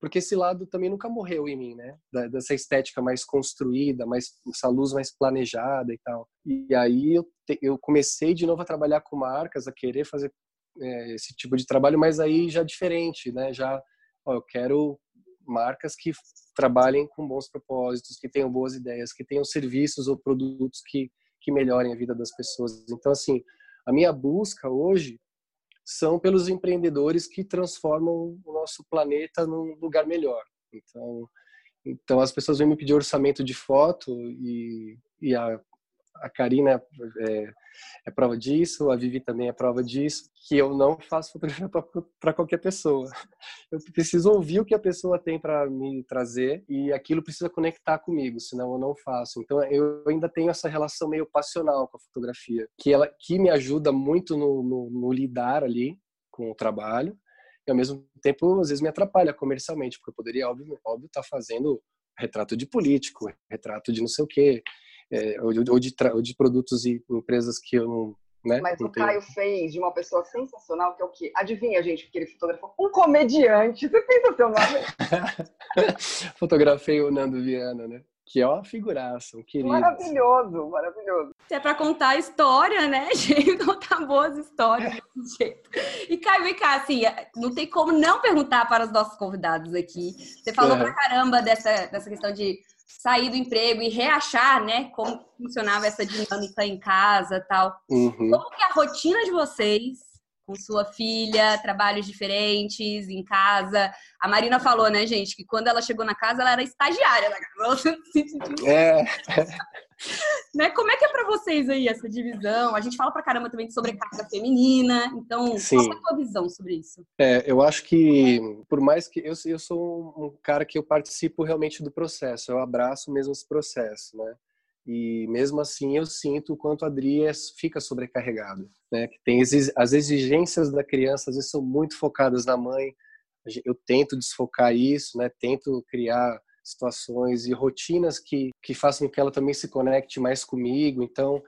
porque esse lado também nunca morreu em mim, né? dessa estética mais construída, mais essa luz mais planejada e tal. E aí eu, te, eu comecei de novo a trabalhar com marcas, a querer fazer é, esse tipo de trabalho, mas aí já diferente, né? Já, ó, eu quero marcas que trabalhem com bons propósitos, que tenham boas ideias, que tenham serviços ou produtos que que melhorem a vida das pessoas. Então, assim, a minha busca hoje são pelos empreendedores que transformam o nosso planeta num lugar melhor. Então, então as pessoas vêm me pedir orçamento de foto e, e a, a Karina é, é, prova disso, a Vivi também é prova disso, que eu não faço fotografia para qualquer pessoa. Eu preciso ouvir o que a pessoa tem para me trazer e aquilo precisa conectar comigo, senão eu não faço. Então eu ainda tenho essa relação meio passional com a fotografia, que ela que me ajuda muito no, no, no lidar ali com o trabalho e ao mesmo tempo às vezes me atrapalha comercialmente, porque eu poderia óbvio, estar tá fazendo retrato de político, retrato de não sei o quê, é, ou, de, ou, de, ou, de, produtos e empresas que eu não. Né, Mas não o Caio fez de uma pessoa sensacional, que é o quê? Adivinha, gente, o que ele fotografou? Um comediante. Você pensa seu nome? Fotografei o Nando Viana, né? que é uma figuraça, um querido. Maravilhoso, maravilhoso. Se é para contar história, né, gente? Contar boas histórias desse jeito. E Caio, vem cá, assim, não tem como não perguntar para os nossos convidados aqui. Você falou uhum. pra caramba dessa, dessa questão de sair do emprego e reachar, né, como funcionava essa dinâmica em casa tal. Uhum. Como que é a rotina de vocês com sua filha, trabalhos diferentes em casa. A Marina falou, né, gente, que quando ela chegou na casa, ela era estagiária casa. É. né? Como é que é para vocês aí essa divisão? A gente fala pra caramba também de sobrecarga feminina. Então, Sim. qual é a tua visão sobre isso? É, eu acho que, por mais que eu, eu sou um cara que eu participo realmente do processo, eu abraço mesmo esse processo, né? E mesmo assim eu sinto o quanto a Adri é, fica sobrecarregada, né? Que tem as exigências da criança às vezes são muito focadas na mãe. Eu tento desfocar isso, né? Tento criar situações e rotinas que que façam que ela também se conecte mais comigo. Então,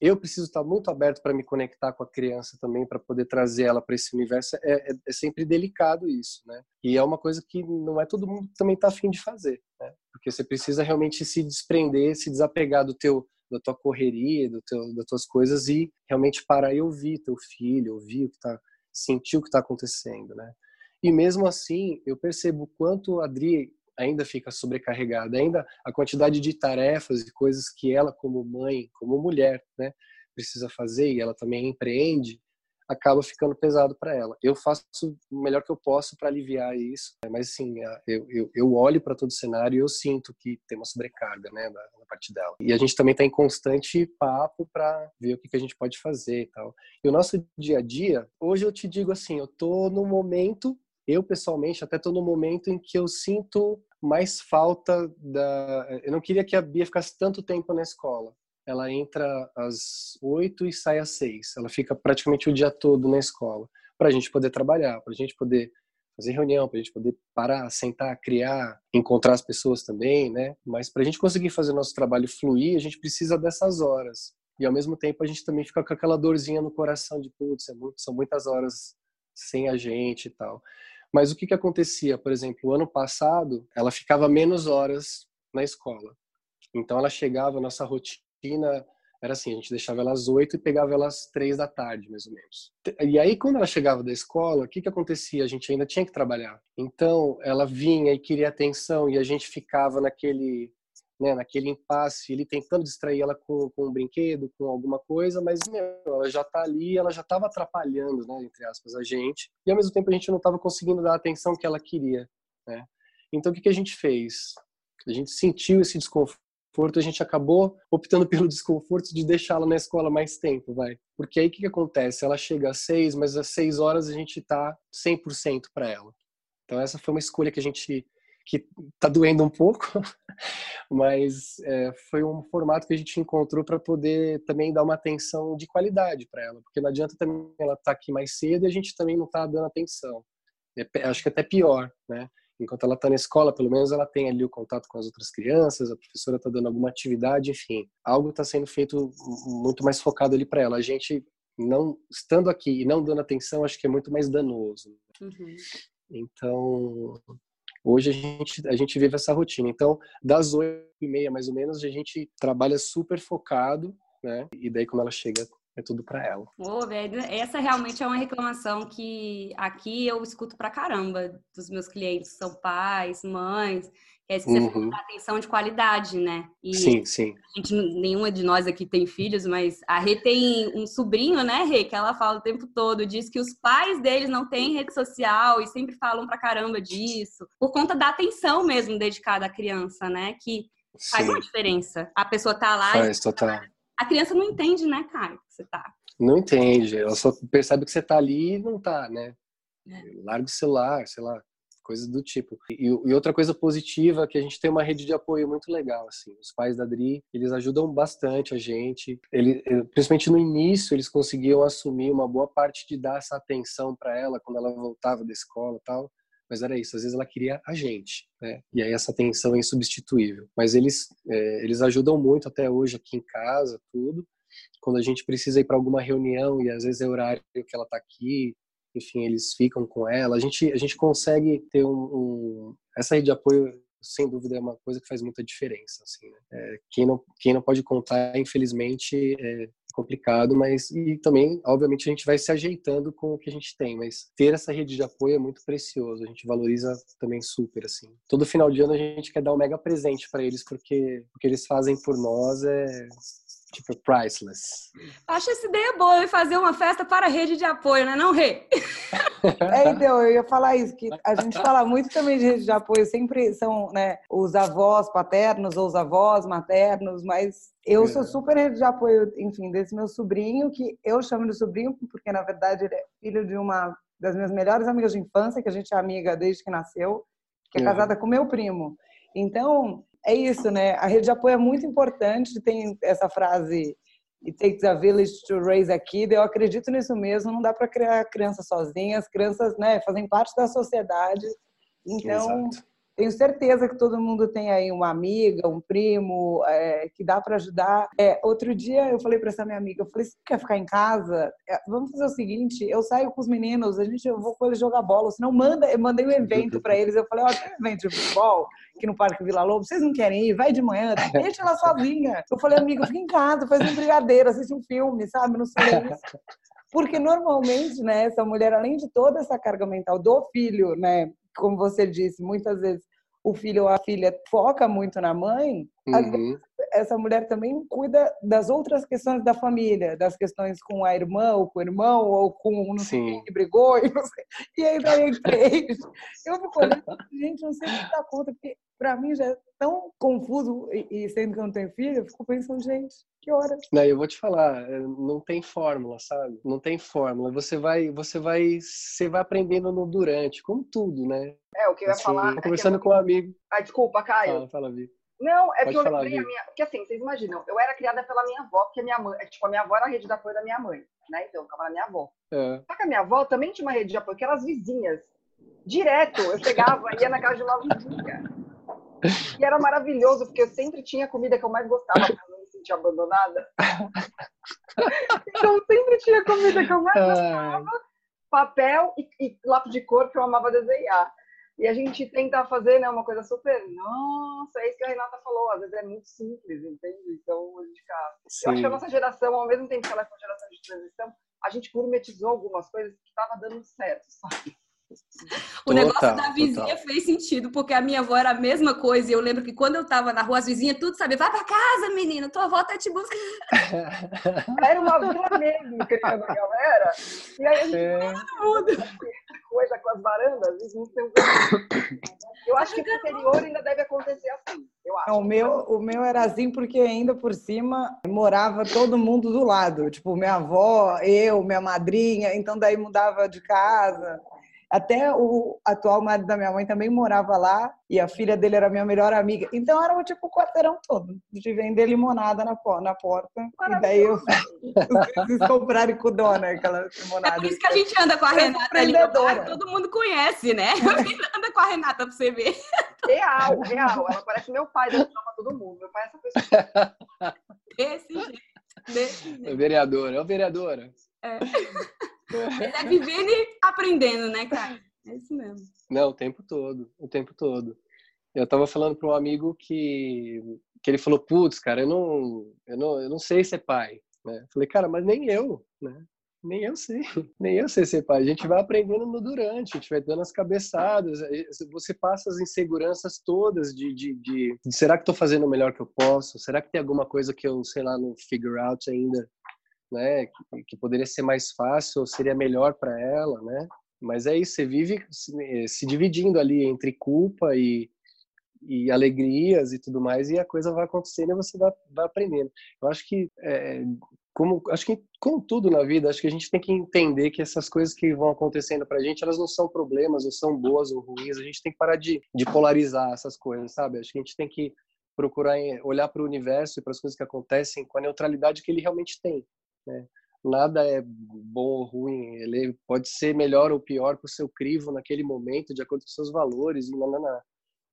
eu preciso estar muito aberto para me conectar com a criança também, para poder trazer ela para esse universo. É, é, é, sempre delicado isso, né? E é uma coisa que não é todo mundo também está afim de fazer, né? Porque você precisa realmente se desprender, se desapegar do teu da tua correria, do teu, das tuas coisas e realmente parar e ouvir teu filho, ouvir o que está, sentir o que está acontecendo, né? E mesmo assim, eu percebo quanto a Adri ainda fica sobrecarregada, ainda a quantidade de tarefas e coisas que ela como mãe, como mulher, né, precisa fazer e ela também empreende, acaba ficando pesado para ela. Eu faço o melhor que eu posso para aliviar isso, né, mas sim, eu, eu, eu olho para todo o cenário e eu sinto que tem uma sobrecarga, né, da, da parte dela. E a gente também está em constante papo para ver o que, que a gente pode fazer e tal. E o nosso dia a dia, hoje eu te digo assim, eu tô no momento eu pessoalmente até estou no momento em que eu sinto mais falta da. Eu não queria que a Bia ficasse tanto tempo na escola. Ela entra às oito e sai às seis. Ela fica praticamente o dia todo na escola para a gente poder trabalhar, para a gente poder fazer reunião, para a gente poder parar, sentar, criar, encontrar as pessoas também, né? Mas para a gente conseguir fazer o nosso trabalho fluir, a gente precisa dessas horas. E ao mesmo tempo a gente também fica com aquela dorzinha no coração de putz, é muito, são muitas horas sem a gente e tal. Mas o que, que acontecia? Por exemplo, o ano passado, ela ficava menos horas na escola. Então, ela chegava, nossa rotina era assim, a gente deixava ela às oito e pegava ela às três da tarde, mais ou menos. E aí, quando ela chegava da escola, o que que acontecia? A gente ainda tinha que trabalhar. Então, ela vinha e queria atenção e a gente ficava naquele né, naquele impasse, ele tentando distrair ela com, com um brinquedo, com alguma coisa, mas meu, ela já está ali, ela já estava atrapalhando, né, entre aspas, a gente, e ao mesmo tempo a gente não estava conseguindo dar a atenção que ela queria, né? Então o que, que a gente fez? A gente sentiu esse desconforto, a gente acabou optando pelo desconforto de deixá-la na escola mais tempo, vai. Porque aí o que, que acontece? Ela chega às seis, mas às seis horas a gente está 100% para ela. Então essa foi uma escolha que a gente que está doendo um pouco, mas é, foi um formato que a gente encontrou para poder também dar uma atenção de qualidade para ela, porque não adianta também ela estar tá aqui mais cedo e a gente também não está dando atenção. É, acho que até pior, né? Enquanto ela está na escola, pelo menos ela tem ali o contato com as outras crianças, a professora está dando alguma atividade, enfim, algo está sendo feito muito mais focado ali para ela. A gente não estando aqui e não dando atenção, acho que é muito mais danoso. Uhum. Então, Hoje a gente, a gente vive essa rotina. Então, das oito e meia, mais ou menos, a gente trabalha super focado, né? E daí, quando ela chega, é tudo para ela. Ô, velho, essa realmente é uma reclamação que aqui eu escuto pra caramba dos meus clientes, são pais, mães, é que você uhum. atenção de qualidade, né? E sim, sim. A gente, nenhuma de nós aqui tem filhos, mas a Rê tem um sobrinho, né, Rê, que ela fala o tempo todo, diz que os pais deles não têm rede social e sempre falam pra caramba disso, por conta da atenção mesmo dedicada à criança, né? Que faz sim. uma diferença. A pessoa tá lá faz, e... total. A criança não entende, né, Caio, que você tá. Não entende, ela só percebe que você tá ali e não tá, né? É. Larga o celular, sei lá coisas do tipo. E, e, outra coisa positiva é que a gente tem uma rede de apoio muito legal, assim. Os pais da Dri, eles ajudam bastante a gente. Ele, eh, principalmente no início, eles conseguiam assumir uma boa parte de dar essa atenção para ela quando ela voltava da escola tal. Mas era isso, às vezes ela queria a gente, né? E aí essa atenção é insubstituível. Mas eles, é, eles ajudam muito até hoje aqui em casa, tudo quando a gente precisa ir para alguma reunião e às vezes é horário que ela está aqui, enfim, eles ficam com ela. A gente, a gente consegue ter um, um, essa rede de apoio sem dúvida é uma coisa que faz muita diferença. Assim, né? é, quem, não, quem não pode contar, infelizmente, é complicado, mas e também, obviamente, a gente vai se ajeitando com o que a gente tem, mas ter essa rede de apoio é muito precioso. A gente valoriza também super, assim. Todo final de ano a gente quer dar um mega presente para eles, porque o que eles fazem por nós é tipo priceless. Acho essa ideia boa, fazer uma festa para a rede de apoio, né, não, Rê? É, então, eu ia falar isso, que a gente fala muito também de rede de apoio, sempre são né, os avós paternos ou os avós maternos, mas eu sou super rede de apoio, enfim, desse meu sobrinho, que eu chamo de sobrinho, porque na verdade ele é filho de uma das minhas melhores amigas de infância, que a gente é amiga desde que nasceu, que é uhum. casada com meu primo. Então, é isso, né? A rede de apoio é muito importante. Tem essa frase It takes a village to raise a kid. Eu acredito nisso mesmo. Não dá para criar crianças sozinhas. Crianças, né, fazem parte da sociedade. Então, Exato. Tenho certeza que todo mundo tem aí uma amiga, um primo, é, que dá para ajudar. É, outro dia eu falei para essa minha amiga, eu falei, você quer ficar em casa? É, vamos fazer o seguinte, eu saio com os meninos, a gente, eu vou com eles jogar bola, senão manda, eu mandei um evento para eles, eu falei, ó, tem um evento de futebol aqui no Parque Vila Lobo, vocês não querem ir? Vai de manhã, deixa ela sozinha. Eu falei, amiga, fica em casa, faz um brigadeiro, assiste um filme, sabe, no silêncio. Porque normalmente, né, essa mulher, além de toda essa carga mental do filho, né, como você disse, muitas vezes o filho ou a filha foca muito na mãe, uhum. essa mulher também cuida das outras questões da família, das questões com a irmã ou com o irmão ou com um que brigou e, não sei, e aí daí três. Eu fico olhando, gente, não sei o que dá conta, porque para mim já é tão confuso e, e sendo que eu não tenho filho, eu fico pensando, gente, que horas? Não, eu vou te falar, é, não tem fórmula, sabe? Não tem fórmula. Você vai, você vai, você vai aprendendo no durante, como tudo, né? É, o que eu ia assim, falar. Conversando é com um amigo. Ah, desculpa, Caio. Fala, fala, Vi. Não, é Pode que eu falar, lembrei a minha. Porque assim, vocês imaginam, eu era criada pela minha avó, porque a minha mãe. É, tipo, a minha avó era a rede de apoio da minha mãe, né? Então, eu ficava na minha avó. É. Só que a minha avó também tinha uma rede de apoio, que eram as vizinhas. Direto, eu chegava, ia na casa de uma vizinha. E era maravilhoso, porque eu sempre tinha a comida que eu mais gostava, pra não me sentir abandonada. então sempre tinha comida que eu mais gostava, papel e, e lápis de cor que eu amava desenhar. E a gente tenta fazer né, uma coisa super. Nossa, é isso que a Renata falou. Às vezes é muito simples, entende? Então a gente fica. Eu acho que a nossa geração, ao mesmo tempo que ela é uma geração de transição, a gente gourmetizou algumas coisas que estavam dando certo, sabe? O total, negócio da vizinha total. fez sentido, porque a minha avó era a mesma coisa. E eu lembro que quando eu tava na rua, as vizinhas tudo sabia, vai pra casa, menina, tua avó tá te buscando. Era uma vila mesmo, criando a galera. E aí a gente, é... todo mundo, coisa com as varandas, Eu acho que no interior ainda deve acontecer assim. Eu acho. Não, o, meu, o meu era assim porque ainda por cima morava todo mundo do lado. Tipo, minha avó, eu, minha madrinha, então daí mudava de casa. Até o atual marido da minha mãe também morava lá e a filha dele era minha melhor amiga. Então era tipo o quarteirão todo de vender limonada na, na porta. E daí eu eles compraram com dona aquela limonada. É por isso que a gente anda com a Renata ali todo mundo conhece, né? anda com a Renata pra você ver. Real, real. Ela parece meu pai, dá pra todo mundo. Meu pai é essa pessoa. Desse jeito. Desse jeito. É vereadora, é o vereadora. É. Ele é vivendo e aprendendo, né, cara? É isso mesmo. Não, o tempo todo, o tempo todo. Eu tava falando para um amigo que, que ele falou, putz, cara, eu não, eu não, eu não sei ser pai. Né? Eu falei, cara, mas nem eu, né? Nem eu sei, nem eu sei ser pai. A gente vai aprendendo no durante, a gente vai dando as cabeçadas. Você passa as inseguranças todas de, de, de, de será que estou fazendo o melhor que eu posso? Será que tem alguma coisa que eu, sei lá, não figure out ainda? Né, que, poderia ser mais fácil ou seria melhor para ela, né? Mas é isso, você vive se, eh, se dividindo ali entre culpa e, e alegrias e tudo mais, e a coisa vai acontecendo e você vai, vai aprendendo. Eu acho que, é, como, acho que com tudo na vida, acho que a gente tem que entender que essas coisas que vão acontecendo pra gente, elas não são problemas, ou são boas ou ruins, a gente tem que parar de, de polarizar essas coisas, sabe? Acho que a gente tem que procurar olhar para o universo e para as coisas que acontecem com a neutralidade que ele realmente tem. Né? Nada é bom ou ruim, ele pode ser melhor ou pior para o seu crivo naquele momento, de acordo com seus valores, não, não.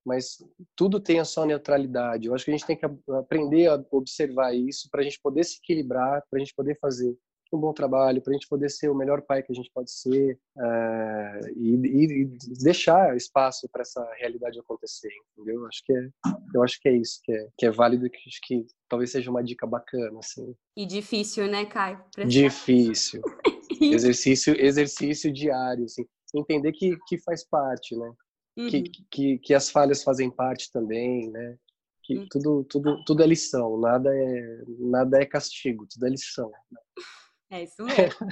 mas tudo tem a sua neutralidade. Eu acho que a gente tem que aprender a observar isso para a gente poder se equilibrar, para a gente poder fazer um bom trabalho, para a gente poder ser o melhor pai que a gente pode ser uh, e, e, deixar espaço para essa realidade acontecer, entendeu? Acho que é, eu acho que é isso que é, que é válido, que acho que talvez seja uma dica bacana, assim. E difícil, né, Caio? Difícil. exercício, exercício diário, assim. Entender que, que faz parte, né? Uhum. Que, que, que as falhas fazem parte também, né? que uhum. tudo, tudo, tudo é lição, nada é, nada é castigo, tudo é lição. É isso mesmo.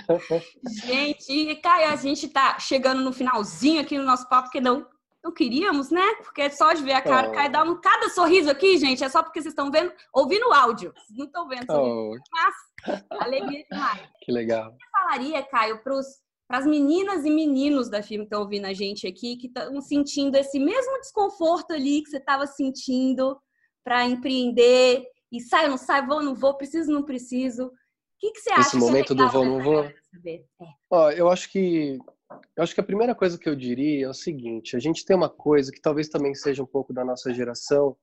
gente, e Caio, a gente tá chegando no finalzinho aqui no nosso papo, porque não, não queríamos, né? Porque só de ver a cara, oh. Caio dá um cada sorriso aqui, gente, é só porque vocês estão vendo, ouvindo o áudio, não estão vendo, oh. mas alegria demais. Que legal. O que você falaria, Caio, para as meninas e meninos da firma que estão ouvindo a gente aqui, que estão sentindo esse mesmo desconforto ali que você estava sentindo para empreender e sai ou não sai, vou ou não vou, preciso ou não preciso. O que, que você acha? Esse momento do vou ou não vou? É. Ó, eu acho que eu acho que a primeira coisa que eu diria é o seguinte: a gente tem uma coisa que talvez também seja um pouco da nossa geração,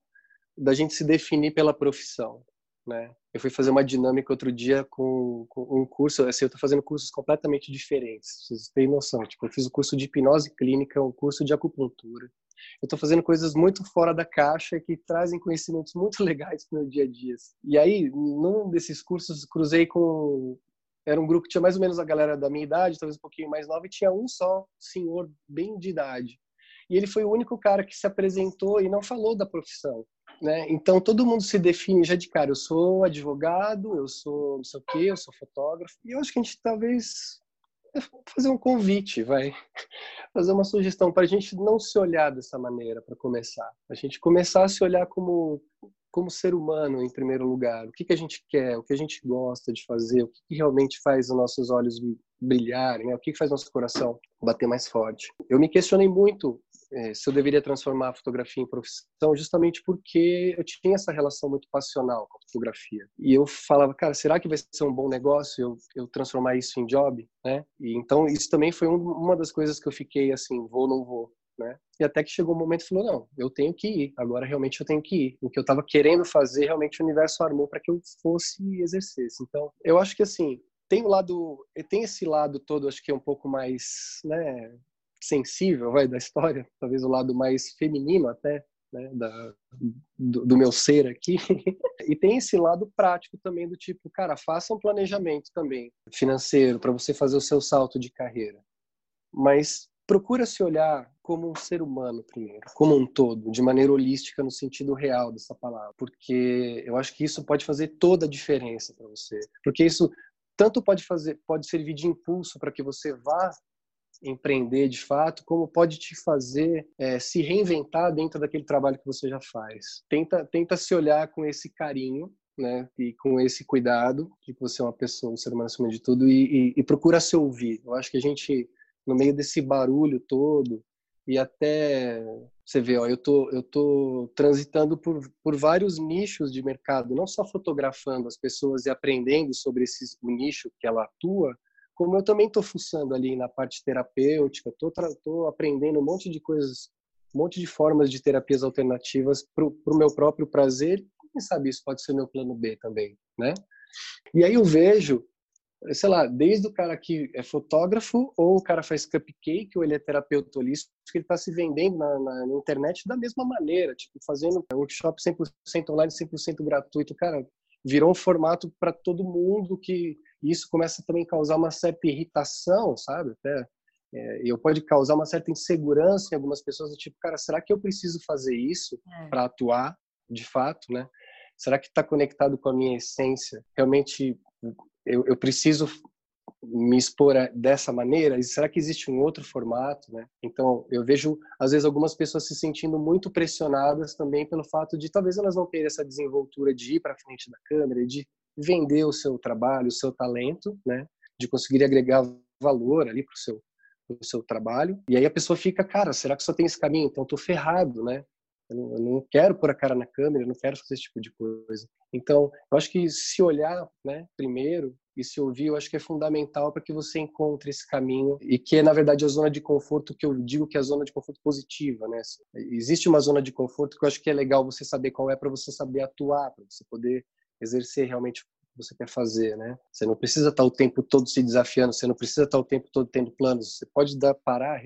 da gente se definir pela profissão, né? Eu fui fazer uma dinâmica outro dia com, com um curso, assim, eu estou fazendo cursos completamente diferentes, vocês têm noção. Tipo, eu fiz o um curso de hipnose clínica, um curso de acupuntura, eu estou fazendo coisas muito fora da caixa que trazem conhecimentos muito legais para meu dia a dia. E aí, num desses cursos, cruzei com. Era um grupo que tinha mais ou menos a galera da minha idade, talvez um pouquinho mais nova, e tinha um só senhor bem de idade. E ele foi o único cara que se apresentou e não falou da profissão. Né? Então todo mundo se define já de cara. Eu sou advogado, eu sou não sei o quê, eu sou fotógrafo. E eu acho que a gente talvez fazer um convite, vai fazer uma sugestão para a gente não se olhar dessa maneira para começar. A gente começar a se olhar como como ser humano em primeiro lugar. O que que a gente quer, o que a gente gosta de fazer, o que, que realmente faz os nossos olhos brilharem, né? o que, que faz nosso coração bater mais forte. Eu me questionei muito é, se eu deveria transformar a fotografia em profissão, justamente porque eu tinha essa relação muito passional com a fotografia. E eu falava, cara, será que vai ser um bom negócio eu, eu transformar isso em job? Né? E então isso também foi um, uma das coisas que eu fiquei assim, vou ou não vou. Né? E até que chegou um momento e falou, não, eu tenho que ir, agora realmente eu tenho que ir. O que eu estava querendo fazer, realmente o universo armou para que eu fosse e exercesse. Então, eu acho que assim, tem o lado, tem esse lado todo, acho que é um pouco mais, né, sensível, vai, da história, talvez o lado mais feminino até, né, da, do, do, meu ser aqui. e tem esse lado prático também do tipo, cara, faça um planejamento também financeiro para você fazer o seu salto de carreira. Mas procura se olhar como um ser humano primeiro, como um todo, de maneira holística no sentido real dessa palavra, porque eu acho que isso pode fazer toda a diferença para você, porque isso tanto pode fazer, pode servir de impulso para que você vá empreender de fato, como pode te fazer é, se reinventar dentro daquele trabalho que você já faz. Tenta, tenta se olhar com esse carinho né, e com esse cuidado de que você é uma pessoa, um ser humano acima de tudo, e, e, e, procura se ouvir. Eu acho que a gente, no meio desse barulho todo, e até você vê, ó, eu tô, eu tô transitando por, por vários nichos de mercado, não só fotografando as pessoas e aprendendo sobre esse nicho que ela atua, como eu também estou fuçando ali na parte terapêutica, estou aprendendo um monte de coisas, um monte de formas de terapias alternativas para o meu próprio prazer. Quem sabe isso pode ser meu plano B também, né? E aí eu vejo, sei lá, desde o cara que é fotógrafo ou o cara faz cupcake ou ele é terapeuta holístico, ele está se vendendo na, na, na, internet da mesma maneira, tipo fazendo workshop 100% online, 100% gratuito, cara, virou um formato para todo mundo que isso começa também a causar uma certa irritação, sabe? Até é, eu pode causar uma certa insegurança em algumas pessoas, do tipo, cara, será que eu preciso fazer isso é. para atuar de fato, né? Será que está conectado com a minha essência? Realmente eu, eu preciso me expor dessa maneira? Será que existe um outro formato, né? Então, eu vejo às vezes algumas pessoas se sentindo muito pressionadas também pelo fato de talvez elas não terem essa desenvoltura de ir para frente da câmera, de vender o seu trabalho, o seu talento, né? De conseguir agregar valor ali para o seu seu trabalho. E aí a pessoa fica, cara, será que só tem esse caminho? Então tô ferrado, né? Eu não, quero pôr a cara na câmera, eu não quero fazer esse tipo de coisa. Então, eu acho que se olhar, né, primeiro e se ouvir, eu acho que é fundamental para que você encontre esse caminho e que é, na verdade, a zona de conforto que eu digo que é a zona de conforto positiva, né? Existe uma zona de conforto que eu acho que é legal você saber qual é para você saber atuar, para você poder exercer realmente você quer fazer, né? Você não precisa estar o tempo todo se desafiando, você não precisa estar o tempo todo tendo planos. Você pode dar parar,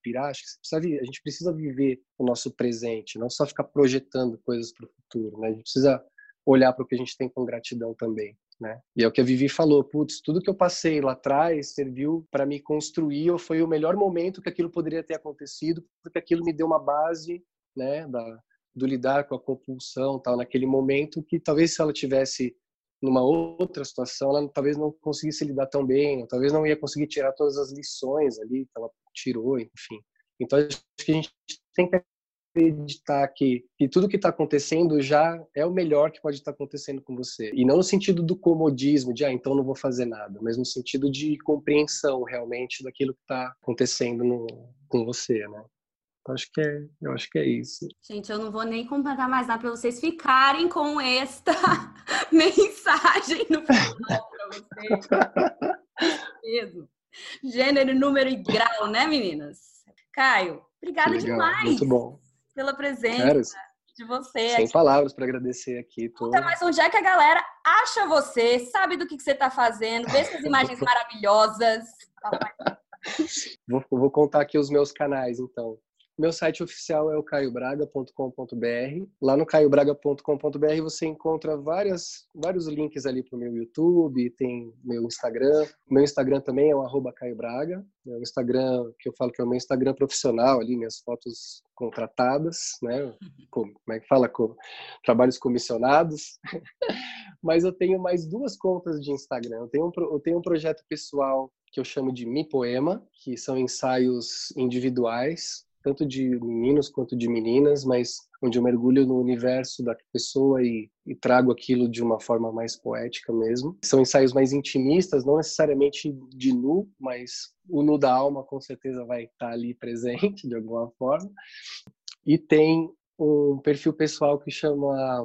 respirar. Acho que precisa, a gente precisa viver o nosso presente, não só ficar projetando coisas para o futuro, né? A gente precisa olhar para o que a gente tem com gratidão também. Né? E é o que a Vivi falou, putz, tudo que eu passei lá atrás serviu para me construir, ou foi o melhor momento que aquilo poderia ter acontecido, porque aquilo me deu uma base, né, da, do lidar com a compulsão, tal, naquele momento que talvez se ela tivesse numa outra situação, ela talvez não conseguisse lidar tão bem, talvez não ia conseguir tirar todas as lições ali que ela tirou, enfim. Então acho que a gente tem que acreditar que, que tudo que está acontecendo já é o melhor que pode estar tá acontecendo com você. E não no sentido do comodismo, de, ah, então não vou fazer nada, mas no sentido de compreensão realmente daquilo que está acontecendo no, com você, né? Acho que é, eu acho que é isso. Gente, eu não vou nem completar mais nada para vocês ficarem com esta mensagem no final para vocês. Gênero, número e grau, né, meninas? Caio, obrigada demais. Muito bom pela presença de você. Sem aqui. palavras para agradecer aqui. Tô... Conta mais onde é que a galera acha você, sabe do que, que você está fazendo, vê essas imagens maravilhosas. Vou, vou contar aqui os meus canais, então. Meu site oficial é o caiobraga.com.br. Lá no caiobraga.com.br você encontra várias, vários links ali para o meu YouTube, tem meu Instagram. Meu Instagram também é o arroba caiobraga. É o Instagram que eu falo que é o meu Instagram profissional ali, minhas fotos contratadas, né? Como, como é que fala? Com trabalhos comissionados. Mas eu tenho mais duas contas de Instagram. Eu tenho um, eu tenho um projeto pessoal que eu chamo de Mi Poema, que são ensaios individuais tanto de meninos quanto de meninas, mas onde eu mergulho no universo da pessoa e, e, trago aquilo de uma forma mais poética mesmo. São ensaios mais intimistas, não necessariamente de nu, mas o nu da alma com certeza vai estar ali presente de alguma forma. E tem um perfil pessoal que chama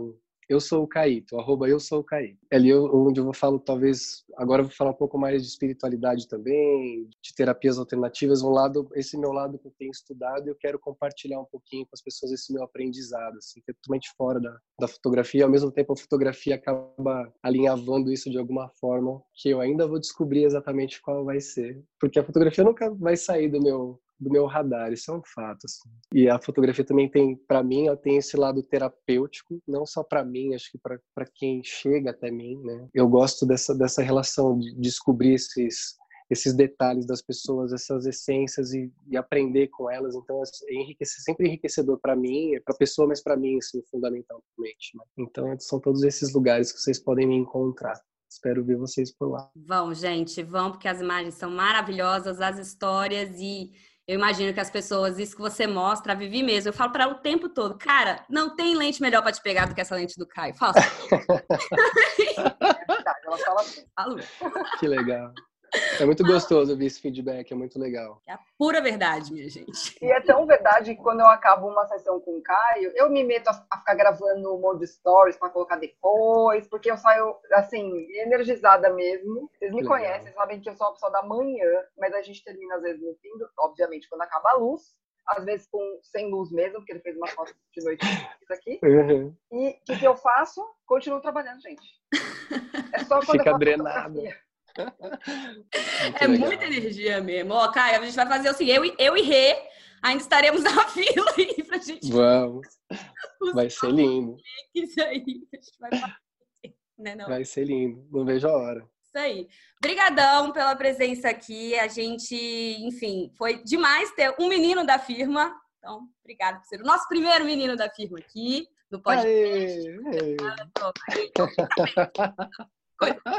eu sou o Caíto, arroba eu sou o Caíto. É ali onde eu vou falar, talvez, agora eu vou falar um pouco mais de espiritualidade também, de terapias alternativas, um lado, esse meu lado que eu tenho estudado, eu quero compartilhar um pouquinho com as pessoas esse meu aprendizado, assim, que é totalmente fora da, da fotografia, ao mesmo tempo a fotografia acaba alinhavando isso de alguma forma, que eu ainda vou descobrir exatamente qual vai ser, porque a fotografia nunca vai sair do meu do meu radar, isso é um fato. Assim. E a fotografia também tem, para mim, ela tem esse lado terapêutico, não só para mim, acho que para quem chega até mim, né? Eu gosto dessa, dessa relação de descobrir esses esses detalhes das pessoas, essas essências e, e aprender com elas. Então, é enriquecer, sempre enriquecedor para mim, para a pessoa, mas para mim, assim, fundamentalmente. Né? Então, são todos esses lugares que vocês podem me encontrar. Espero ver vocês por lá. Vão, gente, vão, porque as imagens são maravilhosas, as histórias e eu imagino que as pessoas, isso que você mostra, a Vivi mesmo, eu falo para ela o tempo todo, cara, não tem lente melhor para te pegar do que essa lente do Caio. Fala. é verdade, ela fala assim. Que legal. É muito gostoso ouvir esse feedback, é muito legal. É a pura verdade, minha gente. E é tão verdade que quando eu acabo uma sessão com o Caio, eu me meto a, ficar gravando um monte de stories para colocar depois, porque eu saio, assim, energizada mesmo. Vocês me legal. conhecem, sabem que eu sou uma pessoa da manhã, mas a gente termina às vezes no fim, do, obviamente, quando acaba a luz, às vezes com sem luz mesmo, porque ele fez uma foto de noite aqui. Uhum. E o que, que, eu faço? Continuo trabalhando, gente. É só quando Fica eu faço drenado. Fotografia é legal. muita energia mesmo. Ó, Caio, a gente vai fazer assim, eu, eu e Rê ainda estaremos na fila aí pra gente. Vamos. Vai ser lindo. Isso aí. Vai, né, não? vai ser lindo. Não vejo a hora. Isso aí. Obrigadão pela presença aqui. A gente, enfim, foi demais ter um menino da firma. Então, obrigado por ser o nosso primeiro menino da firma aqui no podcast. Aê, aê.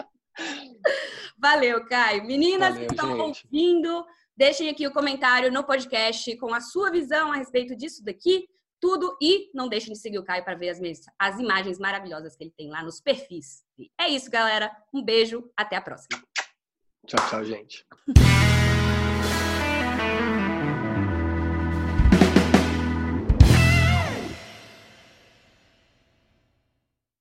Valeu, Caio. Meninas Valeu, que estão ouvindo, deixem aqui o comentário no podcast com a sua visão a respeito disso daqui, tudo. E não deixem de seguir o Caio para ver as, as imagens maravilhosas que ele tem lá nos perfis. É isso, galera. Um beijo, até a próxima. Tchau, tchau, gente.